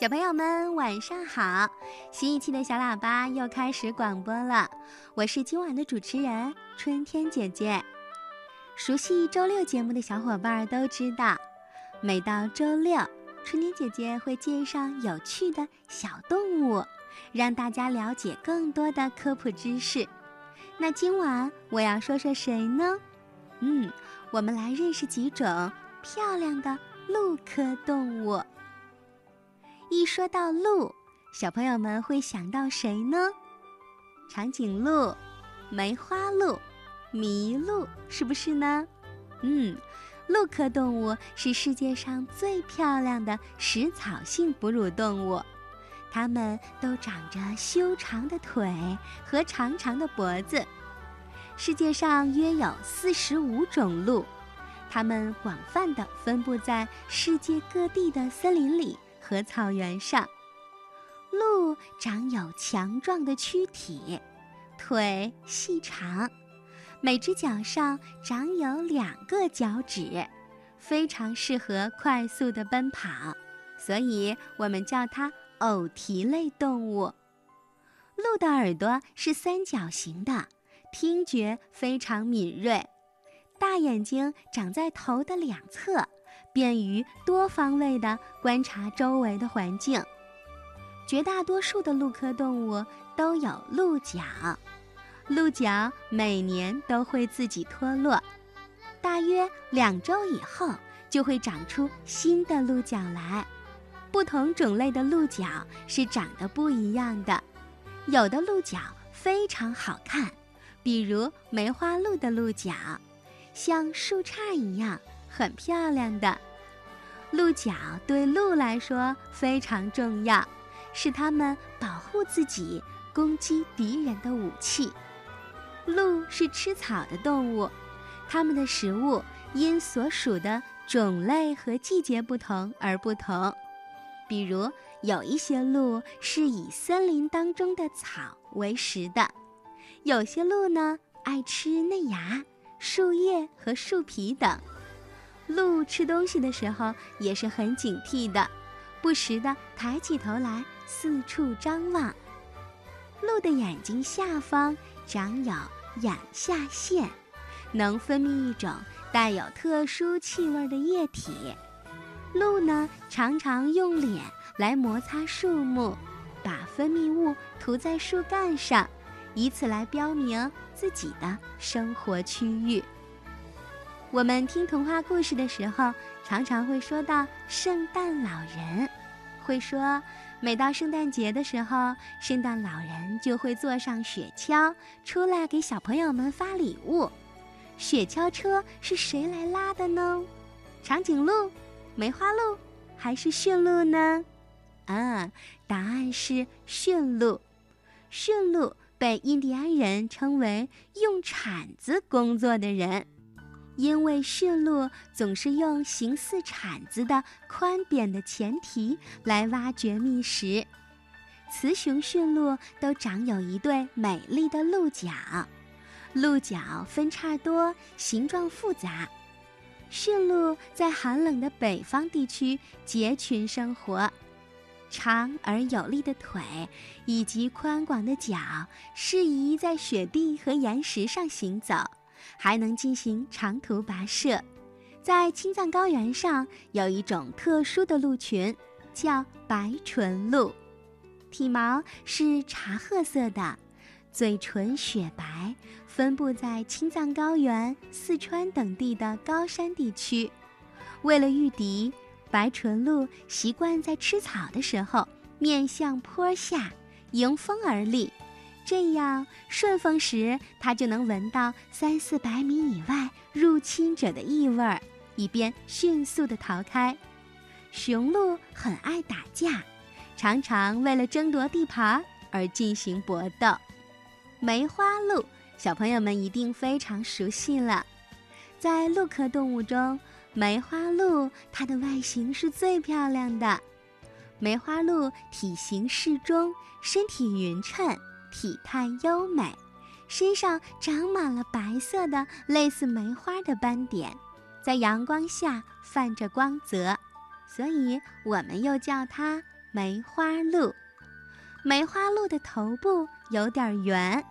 小朋友们晚上好，新一期的小喇叭又开始广播了。我是今晚的主持人春天姐姐。熟悉周六节目的小伙伴都知道，每到周六，春天姐姐会介绍有趣的小动物，让大家了解更多的科普知识。那今晚我要说说谁呢？嗯，我们来认识几种漂亮的鹿科动物。一说到鹿，小朋友们会想到谁呢？长颈鹿、梅花鹿、麋鹿，是不是呢？嗯，鹿科动物是世界上最漂亮的食草性哺乳动物，它们都长着修长的腿和长长的脖子。世界上约有四十五种鹿，它们广泛地分布在世界各地的森林里。和草原上，鹿长有强壮的躯体，腿细长，每只脚上长有两个脚趾，非常适合快速的奔跑，所以我们叫它偶蹄类动物。鹿的耳朵是三角形的，听觉非常敏锐，大眼睛长在头的两侧。便于多方位地观察周围的环境。绝大多数的鹿科动物都有鹿角，鹿角每年都会自己脱落，大约两周以后就会长出新的鹿角来。不同种类的鹿角是长得不一样的，有的鹿角非常好看，比如梅花鹿的鹿角，像树杈一样。很漂亮的鹿角对鹿来说非常重要，是它们保护自己、攻击敌人的武器。鹿是吃草的动物，它们的食物因所属的种类和季节不同而不同。比如，有一些鹿是以森林当中的草为食的，有些鹿呢爱吃嫩芽、树叶和树皮等。鹿吃东西的时候也是很警惕的，不时地抬起头来四处张望。鹿的眼睛下方长有眼下腺，能分泌一种带有特殊气味的液体。鹿呢，常常用脸来摩擦树木，把分泌物涂在树干上，以此来标明自己的生活区域。我们听童话故事的时候，常常会说到圣诞老人，会说每到圣诞节的时候，圣诞老人就会坐上雪橇出来给小朋友们发礼物。雪橇车是谁来拉的呢？长颈鹿、梅花鹿还是驯鹿呢？啊，答案是驯鹿。驯鹿被印第安人称为用铲子工作的人。因为驯鹿总是用形似铲子的宽扁的前蹄来挖掘觅食，雌雄驯鹿都长有一对美丽的鹿角，鹿角分叉多，形状复杂。驯鹿在寒冷的北方地区结群生活，长而有力的腿以及宽广的脚适宜在雪地和岩石上行走。还能进行长途跋涉，在青藏高原上有一种特殊的鹿群，叫白唇鹿，体毛是茶褐色的，嘴唇雪白，分布在青藏高原、四川等地的高山地区。为了御敌，白唇鹿习惯在吃草的时候面向坡下，迎风而立。这样顺风时，它就能闻到三四百米以外入侵者的异味，以便迅速地逃开。雄鹿很爱打架，常常为了争夺地盘而进行搏斗。梅花鹿，小朋友们一定非常熟悉了。在鹿科动物中，梅花鹿它的外形是最漂亮的。梅花鹿体型适中，身体匀称。体态优美，身上长满了白色的类似梅花的斑点，在阳光下泛着光泽，所以我们又叫它梅花鹿。梅花鹿的头部有点圆，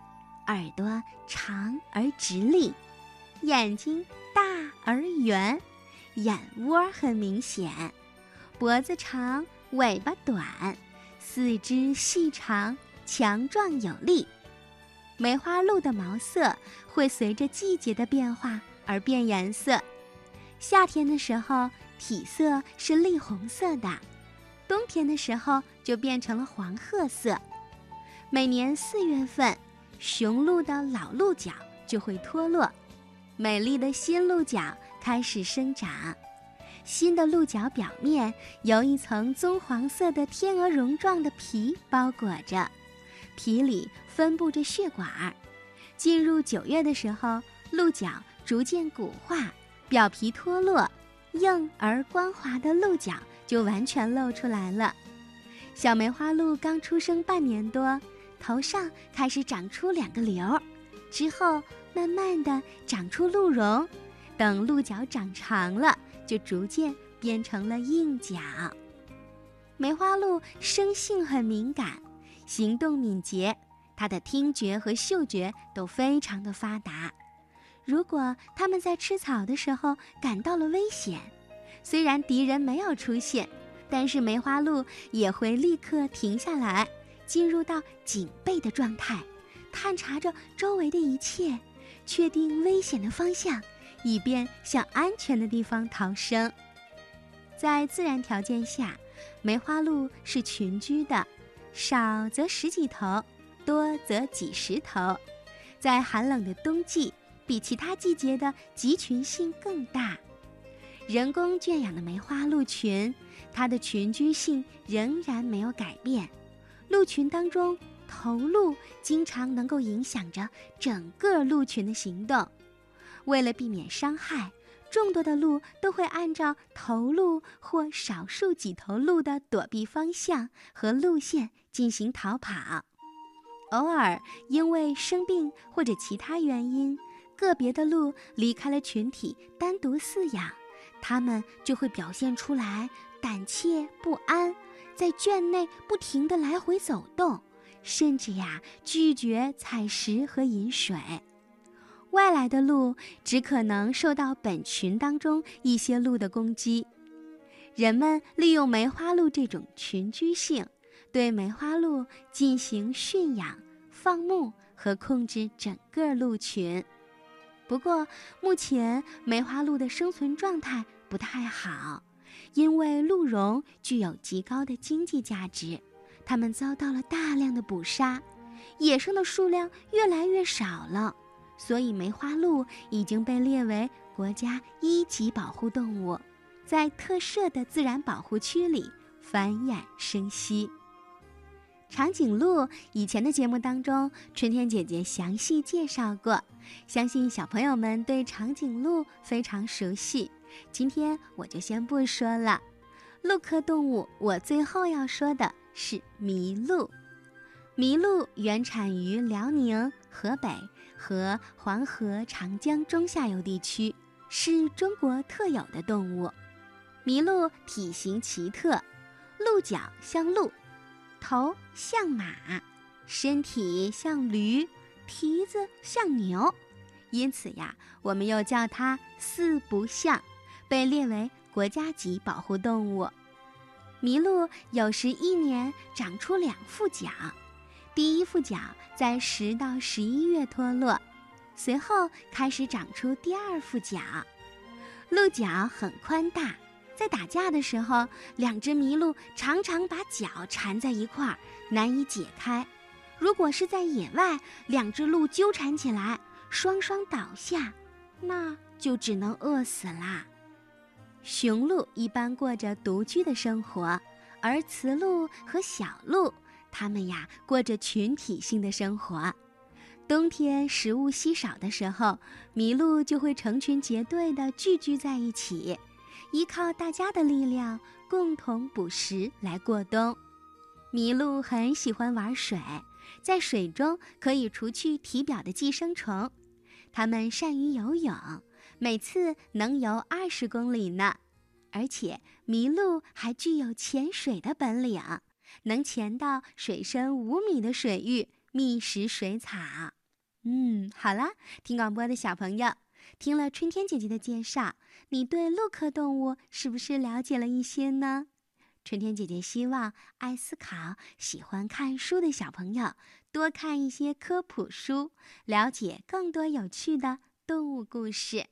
耳朵长而直立，眼睛大而圆，眼窝很明显，脖子长，尾巴短，四肢细长，强壮有力。梅花鹿的毛色会随着季节的变化而变颜色，夏天的时候体色是栗红色的。冬天的时候就变成了黄褐色。每年四月份，雄鹿的老鹿角就会脱落，美丽的新鹿角开始生长。新的鹿角表面由一层棕黄色的天鹅绒状的皮包裹着，皮里分布着血管。进入九月的时候，鹿角逐渐骨化，表皮脱落，硬而光滑的鹿角。就完全露出来了。小梅花鹿刚出生半年多，头上开始长出两个瘤，之后慢慢的长出鹿茸，等鹿角长长了，就逐渐变成了硬角。梅花鹿生性很敏感，行动敏捷，它的听觉和嗅觉都非常的发达。如果它们在吃草的时候感到了危险，虽然敌人没有出现，但是梅花鹿也会立刻停下来，进入到警备的状态，探查着周围的一切，确定危险的方向，以便向安全的地方逃生。在自然条件下，梅花鹿是群居的，少则十几头，多则几十头。在寒冷的冬季，比其他季节的集群性更大。人工圈养的梅花鹿群，它的群居性仍然没有改变。鹿群当中，头鹿经常能够影响着整个鹿群的行动。为了避免伤害，众多的鹿都会按照头鹿或少数几头鹿的躲避方向和路线进行逃跑。偶尔因为生病或者其他原因，个别的鹿离开了群体，单独饲养。它们就会表现出来胆怯不安，在圈内不停地来回走动，甚至呀拒绝采食和饮水。外来的鹿只可能受到本群当中一些鹿的攻击。人们利用梅花鹿这种群居性，对梅花鹿进行驯养、放牧和控制整个鹿群。不过，目前梅花鹿的生存状态不太好，因为鹿茸具有极高的经济价值，它们遭到了大量的捕杀，野生的数量越来越少了，所以梅花鹿已经被列为国家一级保护动物，在特设的自然保护区里繁衍生息。长颈鹿以前的节目当中，春天姐姐详细介绍过，相信小朋友们对长颈鹿非常熟悉。今天我就先不说了。鹿科动物，我最后要说的是麋鹿。麋鹿原产于辽宁、河北和黄河、长江中下游地区，是中国特有的动物。麋鹿体型奇特，鹿角像鹿。头像马，身体像驴，蹄子像牛，因此呀，我们又叫它四不像，被列为国家级保护动物。麋鹿有时一年长出两副角，第一副角在十到十一月脱落，随后开始长出第二副角。鹿角很宽大。在打架的时候，两只麋鹿常常把角缠在一块儿，难以解开。如果是在野外，两只鹿纠缠起来，双双倒下，那就只能饿死啦。雄鹿一般过着独居的生活，而雌鹿和小鹿，它们呀过着群体性的生活。冬天食物稀少的时候，麋鹿就会成群结队地聚居在一起。依靠大家的力量，共同捕食来过冬。麋鹿很喜欢玩水，在水中可以除去体表的寄生虫。它们善于游泳，每次能游二十公里呢。而且，麋鹿还具有潜水的本领，能潜到水深五米的水域觅食水草。嗯，好啦，听广播的小朋友，听了春天姐姐的介绍，你对陆科动物是不是了解了一些呢？春天姐姐希望爱思考、喜欢看书的小朋友多看一些科普书，了解更多有趣的动物故事。